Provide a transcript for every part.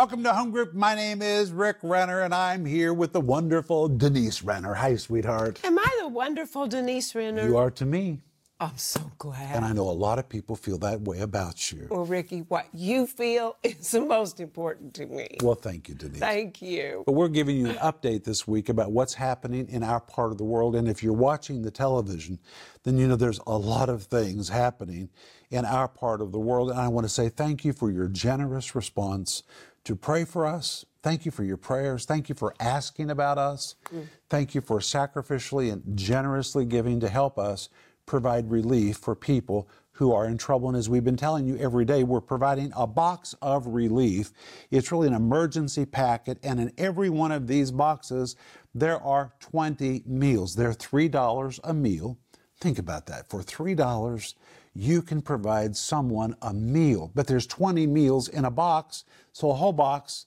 Welcome to Home Group. My name is Rick Renner, and I'm here with the wonderful Denise Renner. Hi, sweetheart. Am I the wonderful Denise Renner? You are to me. I'm so glad. And I know a lot of people feel that way about you. Well, Ricky, what you feel is the most important to me. Well, thank you, Denise. Thank you. But we're giving you an update this week about what's happening in our part of the world. And if you're watching the television, then you know there's a lot of things happening in our part of the world. And I want to say thank you for your generous response to pray for us. Thank you for your prayers. Thank you for asking about us. Mm. Thank you for sacrificially and generously giving to help us provide relief for people who are in trouble. And as we've been telling you every day, we're providing a box of relief. It's really an emergency packet, and in every one of these boxes, there are 20 meals. They're $3 a meal. Think about that. For $3, you can provide someone a meal, but there's 20 meals in a box, so a whole box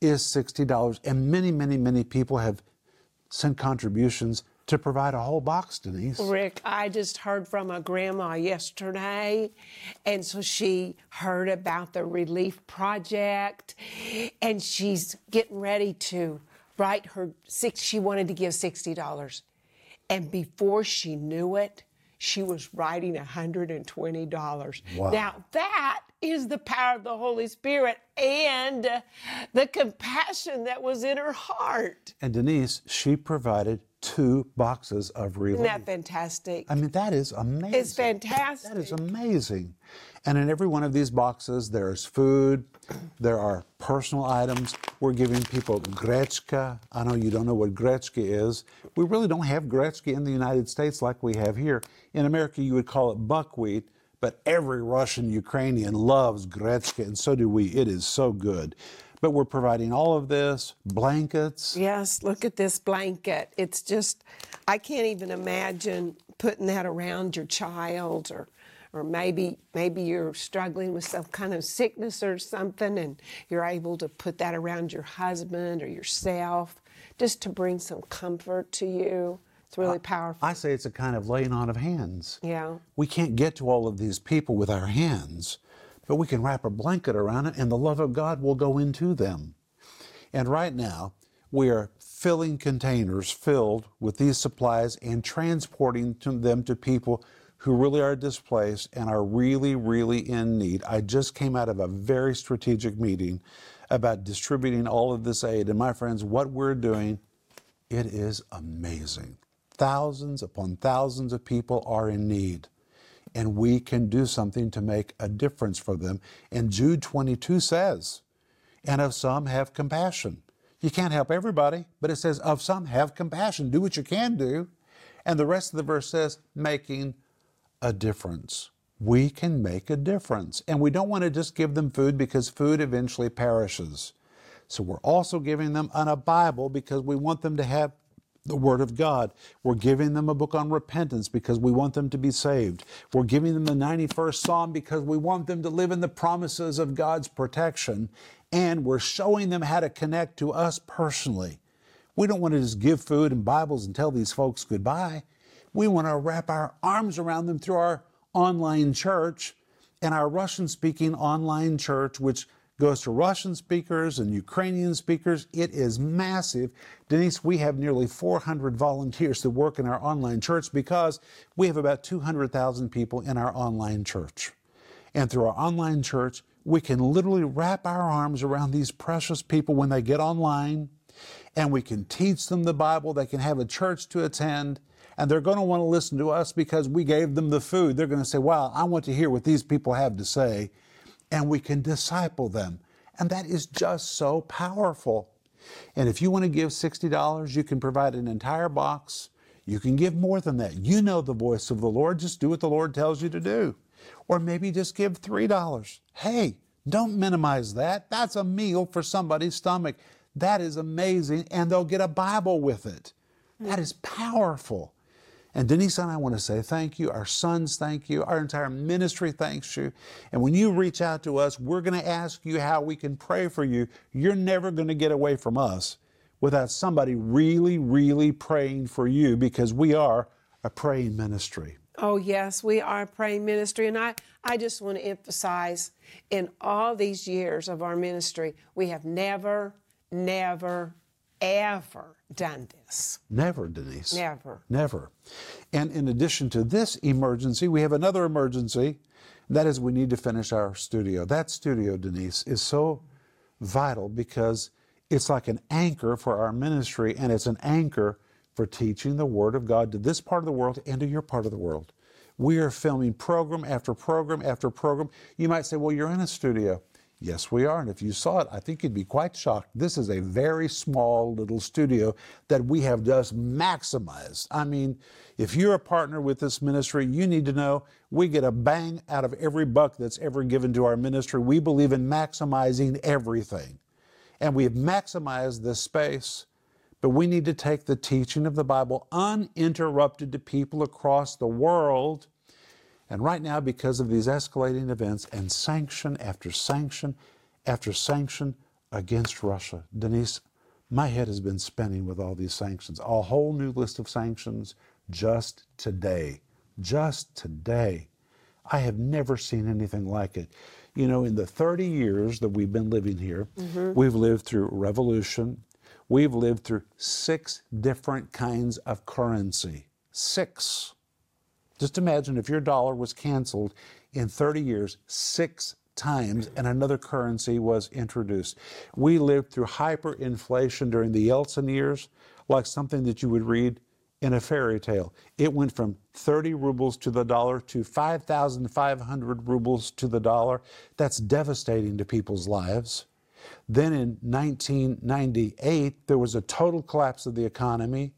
is $60. And many, many, many people have sent contributions to provide a whole box, Denise. Rick, I just heard from a grandma yesterday, and so she heard about the relief project, and she's getting ready to write her six. She wanted to give sixty dollars, and before she knew it, she was writing $120. Wow. Now, that is the power of the Holy Spirit and the compassion that was in her heart. And Denise, she provided two boxes of relief. Isn't that fantastic? I mean, that is amazing. It's fantastic. That is amazing. And in every one of these boxes, there's food, there are personal items. We're giving people grechka. I know you don't know what grechka is. We really don't have grechka in the United States like we have here. In America, you would call it buckwheat, but every Russian Ukrainian loves grechka, and so do we. It is so good. But we're providing all of this blankets. Yes, look at this blanket. It's just, I can't even imagine putting that around your child or or maybe maybe you're struggling with some kind of sickness or something and you're able to put that around your husband or yourself just to bring some comfort to you. It's really powerful. I say it's a kind of laying on of hands. Yeah. We can't get to all of these people with our hands but we can wrap a blanket around it and the love of god will go into them. And right now we are filling containers filled with these supplies and transporting them to people who really are displaced and are really, really in need. I just came out of a very strategic meeting about distributing all of this aid. And my friends, what we're doing, it is amazing. Thousands upon thousands of people are in need. And we can do something to make a difference for them. And Jude 22 says, and of some have compassion. You can't help everybody, but it says, of some have compassion. Do what you can do. And the rest of the verse says, making a difference. We can make a difference. And we don't want to just give them food because food eventually perishes. So we're also giving them a Bible because we want them to have the Word of God. We're giving them a book on repentance because we want them to be saved. We're giving them the 91st Psalm because we want them to live in the promises of God's protection. And we're showing them how to connect to us personally. We don't want to just give food and Bibles and tell these folks goodbye. We want to wrap our arms around them through our online church and our Russian speaking online church, which goes to Russian speakers and Ukrainian speakers. It is massive. Denise, we have nearly 400 volunteers that work in our online church because we have about 200,000 people in our online church. And through our online church, we can literally wrap our arms around these precious people when they get online, and we can teach them the Bible. They can have a church to attend and they're going to want to listen to us because we gave them the food. They're going to say, Wow, I want to hear what these people have to say. And we can disciple them. And that is just so powerful. And if you want to give $60, you can provide an entire box. You can give more than that. You know the voice of the Lord. Just do what the Lord tells you to do. Or maybe just give $3. Hey, don't minimize that. That's a meal for somebody's stomach. That is amazing. And they'll get a Bible with it. That is powerful. And Denise and I want to say thank you. Our sons thank you. Our entire ministry thanks you. And when you reach out to us, we're going to ask you how we can pray for you. You're never going to get away from us without somebody really, really praying for you because we are a praying ministry. Oh, yes, we are a praying ministry. And I, I just want to emphasize in all these years of our ministry, we have never, never, ever done this. Never, Denise. Never. Never. And in addition to this emergency, we have another emergency. That is, we need to finish our studio. That studio, Denise, is so vital because it's like an anchor for our ministry and it's an anchor for teaching the Word of God to this part of the world and to your part of the world. We are filming program after program after program. You might say, well, you're in a studio. Yes, we are. And if you saw it, I think you'd be quite shocked. This is a very small little studio that we have just maximized. I mean, if you're a partner with this ministry, you need to know we get a bang out of every buck that's ever given to our ministry. We believe in maximizing everything. And we have maximized this space but we need to take the teaching of the Bible uninterrupted to people across the world. And right now, because of these escalating events and sanction after sanction after sanction against Russia, Denise, my head has been spinning with all these sanctions. A whole new list of sanctions just today. Just today. I have never seen anything like it. You know, in the 30 years that we've been living here, mm-hmm. we've lived through revolution, We've lived through six different kinds of currency. Six. Just imagine if your dollar was canceled in 30 years, six times, and another currency was introduced. We lived through hyperinflation during the Yeltsin years, like something that you would read in a fairy tale. It went from 30 rubles to the dollar to 5,500 rubles to the dollar. That's devastating to people's lives. Then in 1998, there was a total collapse of the economy.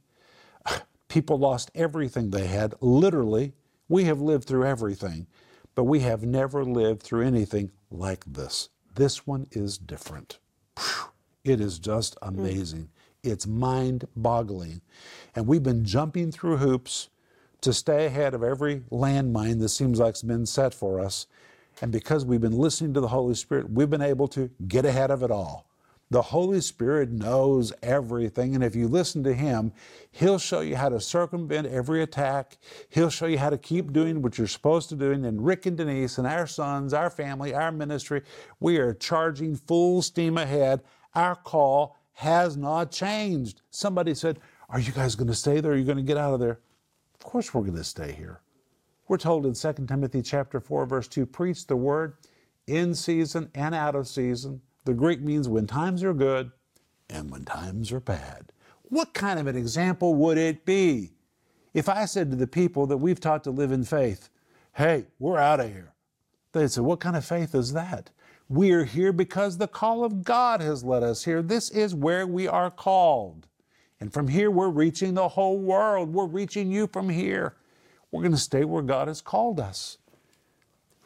People lost everything they had, literally. We have lived through everything, but we have never lived through anything like this. This one is different. It is just hmm. amazing. It's mind boggling. And we've been jumping through hoops to stay ahead of every landmine that seems like it's been set for us. And because we've been listening to the Holy Spirit, we've been able to get ahead of it all. The Holy Spirit knows everything, and if you listen to Him, He'll show you how to circumvent every attack. He'll show you how to keep doing what you're supposed to do. And Rick and Denise and our sons, our family, our ministry, we are charging full steam ahead. Our call has not changed. Somebody said, Are you guys going to stay there? Are you going to get out of there? Of course, we're going to stay here. We're told in 2 Timothy chapter 4 verse 2, preach the word in season and out of season. The Greek means when times are good and when times are bad. What kind of an example would it be if I said to the people that we've taught to live in faith, hey, we're out of here? They'd say, what kind of faith is that? We are here because the call of God has led us here. This is where we are called. And from here, we're reaching the whole world. We're reaching you from here. We're going to stay where God has called us.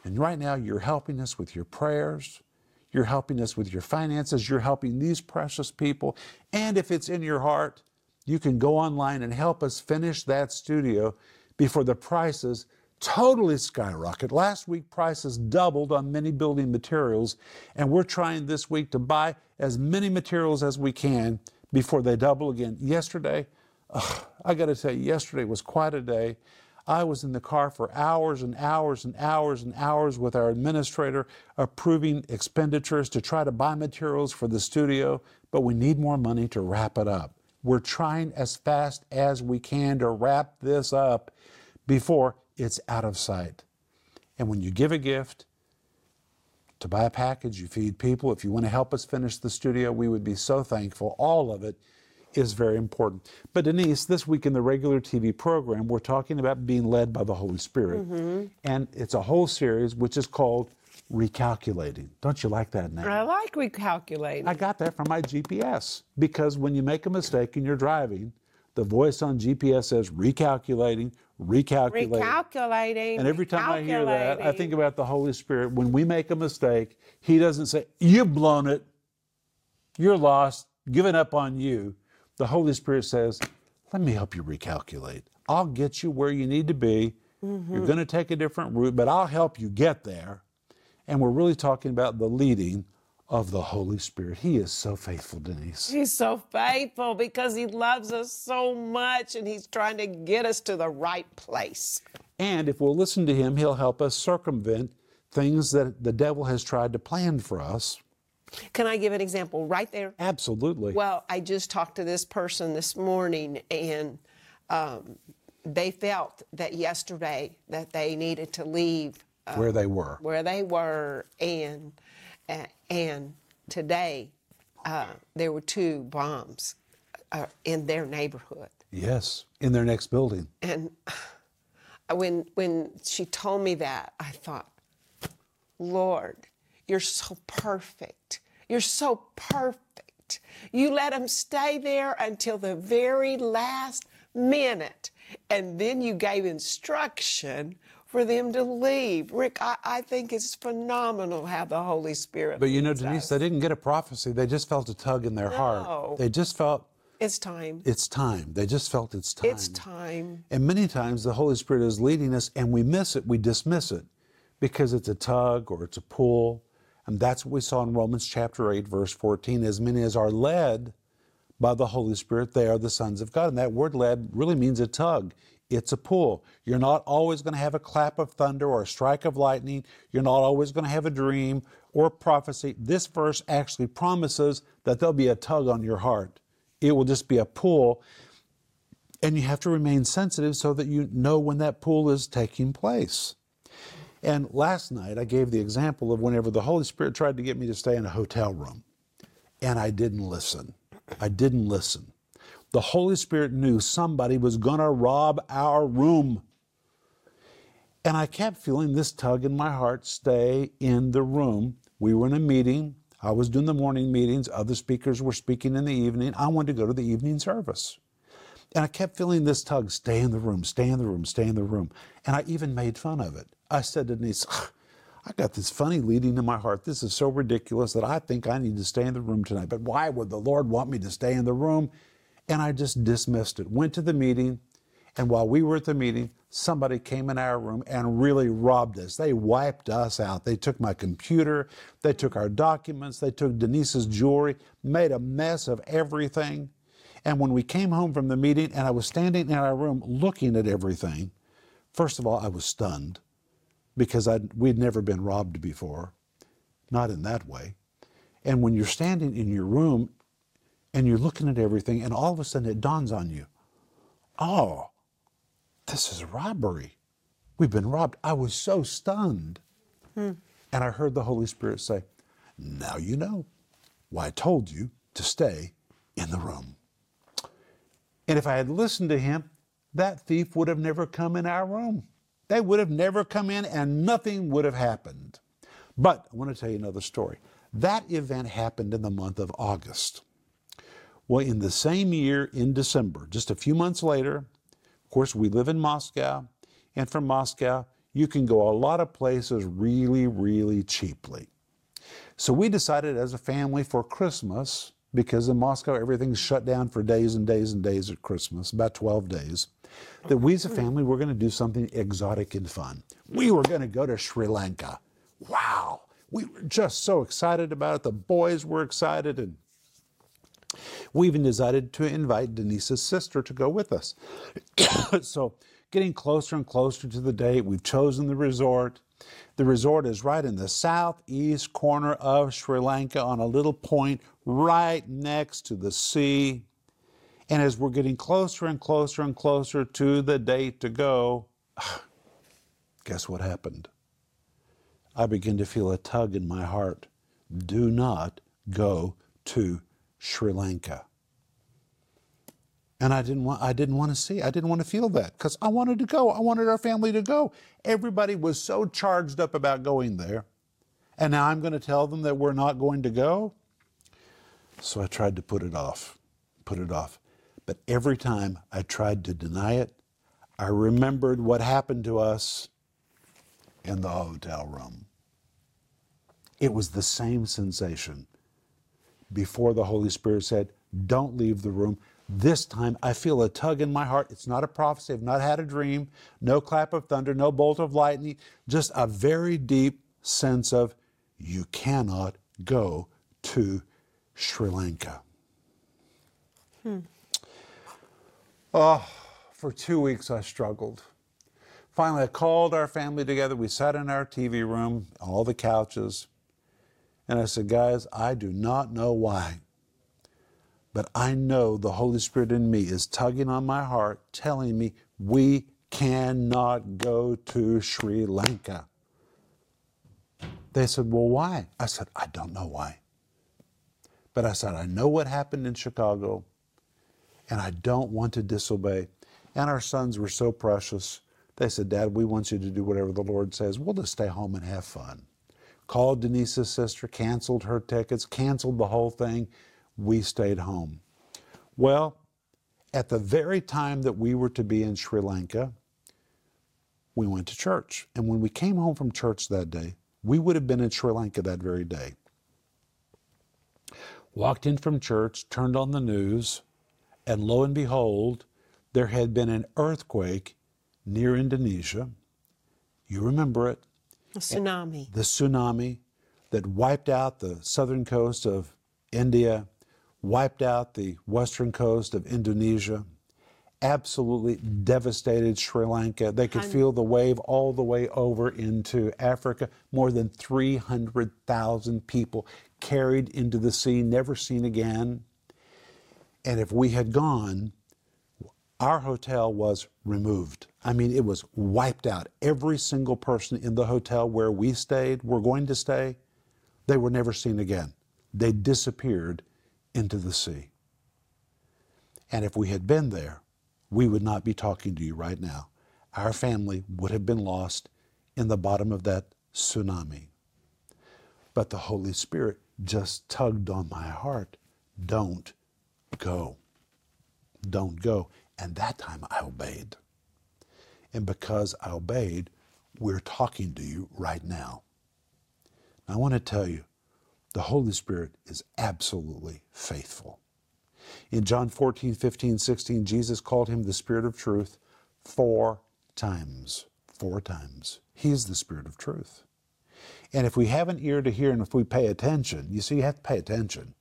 And right now, you're helping us with your prayers. You're helping us with your finances. You're helping these precious people. And if it's in your heart, you can go online and help us finish that studio before the prices totally skyrocket. Last week, prices doubled on many building materials, and we're trying this week to buy as many materials as we can before they double again. Yesterday, I got to tell you, yesterday was quite a day. I was in the car for hours and hours and hours and hours with our administrator approving expenditures to try to buy materials for the studio, but we need more money to wrap it up. We're trying as fast as we can to wrap this up before it's out of sight. And when you give a gift, to buy a package, you feed people. If you want to help us finish the studio, we would be so thankful. All of it is very important. But Denise, this week in the regular TV program, we're talking about being led by the Holy Spirit. Mm-hmm. And it's a whole series which is called Recalculating. Don't you like that name? I like recalculating. I got that from my GPS because when you make a mistake and you're driving, the voice on GPS says recalculating, recalculating. Recalculating. And every time I hear that, I think about the Holy Spirit. When we make a mistake, He doesn't say, You've blown it, you're lost, given up on you the Holy Spirit says, let me help you recalculate. I'll get you where you need to be. Mm-hmm. You're going to take a different route, but I'll help you get there. And we're really talking about the leading of the Holy Spirit. He is so faithful, Denise. He's so faithful because He loves us so much and He's trying to get us to the right place. And if we'll listen to Him, He'll help us circumvent things that the devil has tried to plan for us. Can I give an example right there? Absolutely. Well, I just talked to this person this morning, and um, they felt that yesterday that they needed to leave where they were. where they were, and uh, and today uh, there were two bombs uh, in their neighborhood. Yes, in their next building. And when when she told me that, I thought, Lord, you're so perfect. You're so perfect. You let them stay there until the very last minute, and then you gave instruction for them to leave. Rick, I, I think it's phenomenal how the Holy Spirit. But you know, Denise, us. they didn't get a prophecy. They just felt a tug in their No. heart. They just felt it's time. it's time. They just felt it's time. It's time. And many times the Holy Spirit is leading us and we miss it, we dismiss it because it's a tug or it's a pull. And that's what we saw in Romans chapter 8, verse 14. As many as are led by the Holy Spirit, they are the sons of God. And that word led really means a tug. It's a pull. You're not always going to have a clap of thunder or a strike of lightning. You're not always going to have a dream or a prophecy. This verse actually promises that there'll be a tug on your heart. It will just be a pull. And you have to remain sensitive so that you know when that pull is taking place. And last night I gave the example of whenever the Holy Spirit tried to get me to stay in a hotel room, and I didn't listen. I didn't listen. The Holy Spirit knew somebody was going to rob our room. And I kept feeling this tug in my heart stay in the room. We were in a meeting. I was doing the morning meetings. Other speakers were speaking in the evening. I wanted to go to the evening service. And I kept feeling this tug stay in the room, stay in the room, stay in the room. And I even made fun of it. I said to Denise, I got this funny leading in my heart. This is so ridiculous that I think I need to stay in the room tonight. But why would the Lord want me to stay in the room? And I just dismissed it. Went to the meeting, and while we were at the meeting, somebody came in our room and really robbed us. They wiped us out. They took my computer, they took our documents, they took Denise's jewelry, made a mess of everything. And when we came home from the meeting and I was standing in our room looking at everything, first of all, I was stunned because I'd, we'd never been robbed before, not in that way. And when you're standing in your room and you're looking at everything, and all of a sudden it dawns on you, oh, this is robbery. We've been robbed. I was so stunned. Hmm. And I heard the Holy Spirit say, Now you know why I told you to stay in the room. And if I had listened to him, that thief would have never come in our room. They would have never come in and nothing would have happened. But I want to tell you another story. That event happened in the month of August. Well, in the same year, in December, just a few months later, of course, we live in Moscow, and from Moscow, you can go a lot of places really, really cheaply. So we decided as a family for Christmas, because in Moscow everything's shut down for days and days and days at Christmas, about 12 days, that we as a family were going to do something exotic and fun. We were going to go to Sri Lanka. Wow. We were just so excited about it. The boys were excited and we even decided to invite Denise's sister to go with us. so, getting closer and closer to the date, we've chosen the resort. The resort is right in the southeast corner of Sri Lanka on a little point right next to the sea. And as we're getting closer and closer and closer to the date to go, guess what happened? I begin to feel a tug in my heart. Do not go to Sri Lanka. And I didn't want I didn't want to see. I didn't want to feel that cuz I wanted to go. I wanted our family to go. Everybody was so charged up about going there. And now I'm going to tell them that we're not going to go. So I tried to put it off. Put it off. But every time I tried to deny it, I remembered what happened to us in the hotel room. It was the same sensation before the Holy Spirit said, Don't leave the room. This time I feel a tug in my heart. It's not a prophecy. I've not had a dream, no clap of thunder, no bolt of lightning, just a very deep sense of you cannot go to Sri Lanka. Hmm. Oh, for two weeks I struggled. Finally, I called our family together. We sat in our TV room, all the couches, and I said, Guys, I do not know why, but I know the Holy Spirit in me is tugging on my heart, telling me we cannot go to Sri Lanka. They said, Well, why? I said, I don't know why. But I said, I know what happened in Chicago, and I don't want to disobey. And our sons were so precious. They said, Dad, we want you to do whatever the Lord says. We'll just stay home and have fun. Called Denise's sister, canceled her tickets, canceled the whole thing. We stayed home. Well, at the very time that we were to be in Sri Lanka, we went to church. And when we came home from church that day, we would have been in Sri Lanka that very day. Walked in from church, turned on the news, and lo and behold, there had been an earthquake near Indonesia. You remember it. A tsunami. The tsunami that wiped out the southern coast of India, wiped out the western coast of Indonesia, absolutely devastated Sri Lanka. They could feel the wave all the way over into Africa. More than 300,000 people carried into the sea, never seen again. And if we had gone, our hotel was removed. I mean, it was wiped out. Every single person in the hotel where we stayed, were going to stay, they were never seen again. They disappeared into the sea. And if we had been there, we would not be talking to you right now. Our family would have been lost in the bottom of that tsunami. But the Holy Spirit just tugged on my heart. Don't go. Don't go. And that time I obeyed. And because I obeyed, we're talking to you right now. I want to tell you, the Holy Spirit is absolutely faithful. In John 14, 15, 16, Jesus called him the Spirit of truth four times. Four times. He is the Spirit of truth. And if we have an ear to hear and if we pay attention, you see, you have to pay attention.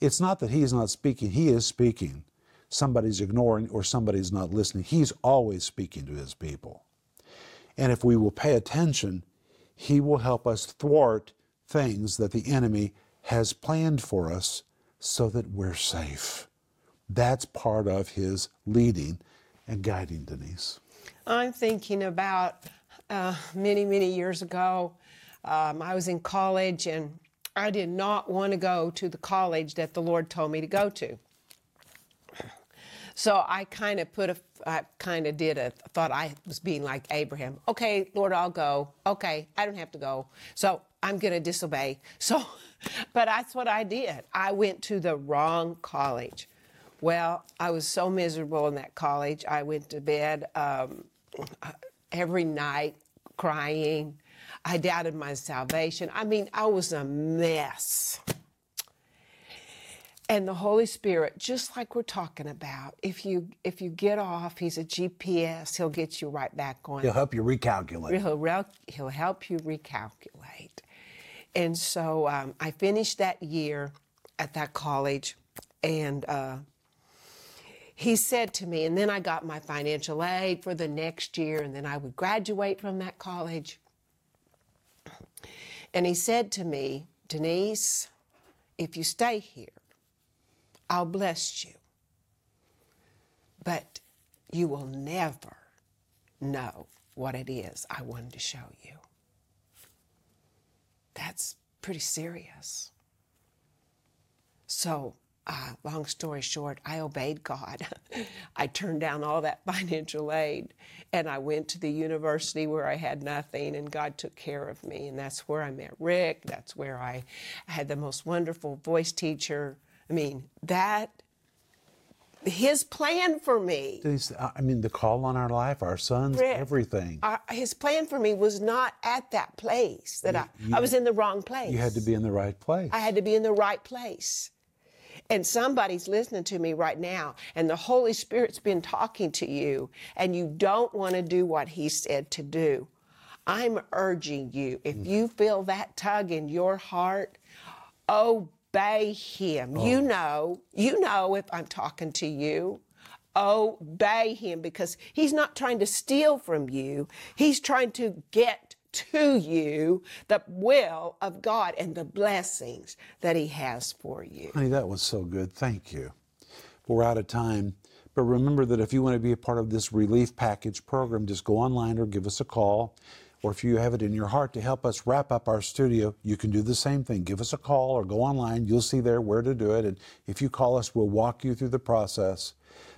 It's not that He's not speaking, He is speaking. Somebody's ignoring or somebody's not listening. He's always speaking to His people. And if we will pay attention, He will help us thwart things that the enemy has planned for us so that we're safe. That's part of His leading and guiding, Denise. I'm thinking about uh, many, many years ago. Um, I was in college and I did not want to go to the college that the Lord told me to go to. So I kind of put a, I kind of did a, thought I was being like Abraham. Okay, Lord, I'll go. Okay, I don't have to go. So I'm going to disobey. So, but that's what I did. I went to the wrong college. Well, I was so miserable in that college. I went to bed um, every night crying. I doubted my salvation. I mean, I was a mess. And the Holy Spirit, just like we're talking about, if you if you get off, He's a GPS. He'll get you right back on. He'll help you recalculate. He'll, rel- he'll help you recalculate. And so um, I finished that year at that college, and uh, he said to me, and then I got my financial aid for the next year, and then I would graduate from that college. And he said to me, Denise, if you stay here, I'll bless you. But you will never know what it is I wanted to show you. That's pretty serious. So, uh, long story short, I obeyed God. I turned down all that financial aid and I went to the university where I had nothing, and God took care of me. And that's where I met Rick. That's where I had the most wonderful voice teacher. I mean, that, his plan for me. Denise, I mean, the call on our life, our sons, Rick, everything. uh, his plan for me was not at that place that I, I was in the wrong place. You had to be in the right place. I had to be in the right place. And somebody's listening to me right now, and the Holy Spirit's been talking to you, and you don't want to do what He said to do. I'm urging you, if mm. you feel that tug in your heart, obey Him. You oh. know, you know if I'm talking to you. obey him because he's not trying to steal from you. He's trying to get to you the will of God and the blessings that he has for you. Honey, that was so good. Thank you. We're out of time. But remember that if you want to be a part of this relief package program, just go online or give us a call. Or if you have it in your heart to help us wrap up our studio, you can do the same thing. Give us a call or go online. You'll see there where to do it. And if you call us, we'll walk you through the process.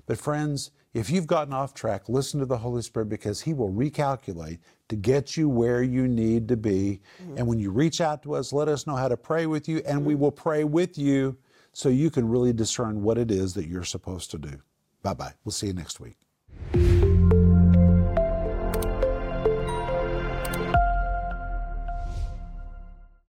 But friends, if you've gotten off track, listen to the Holy Spirit because He will recalculate to get you where you need to be. Mm-hmm. And when you reach out to us, let us know how to pray with you, and we will pray with you so you can really discern what it is that you're supposed to do. Bye bye. We'll see you next week.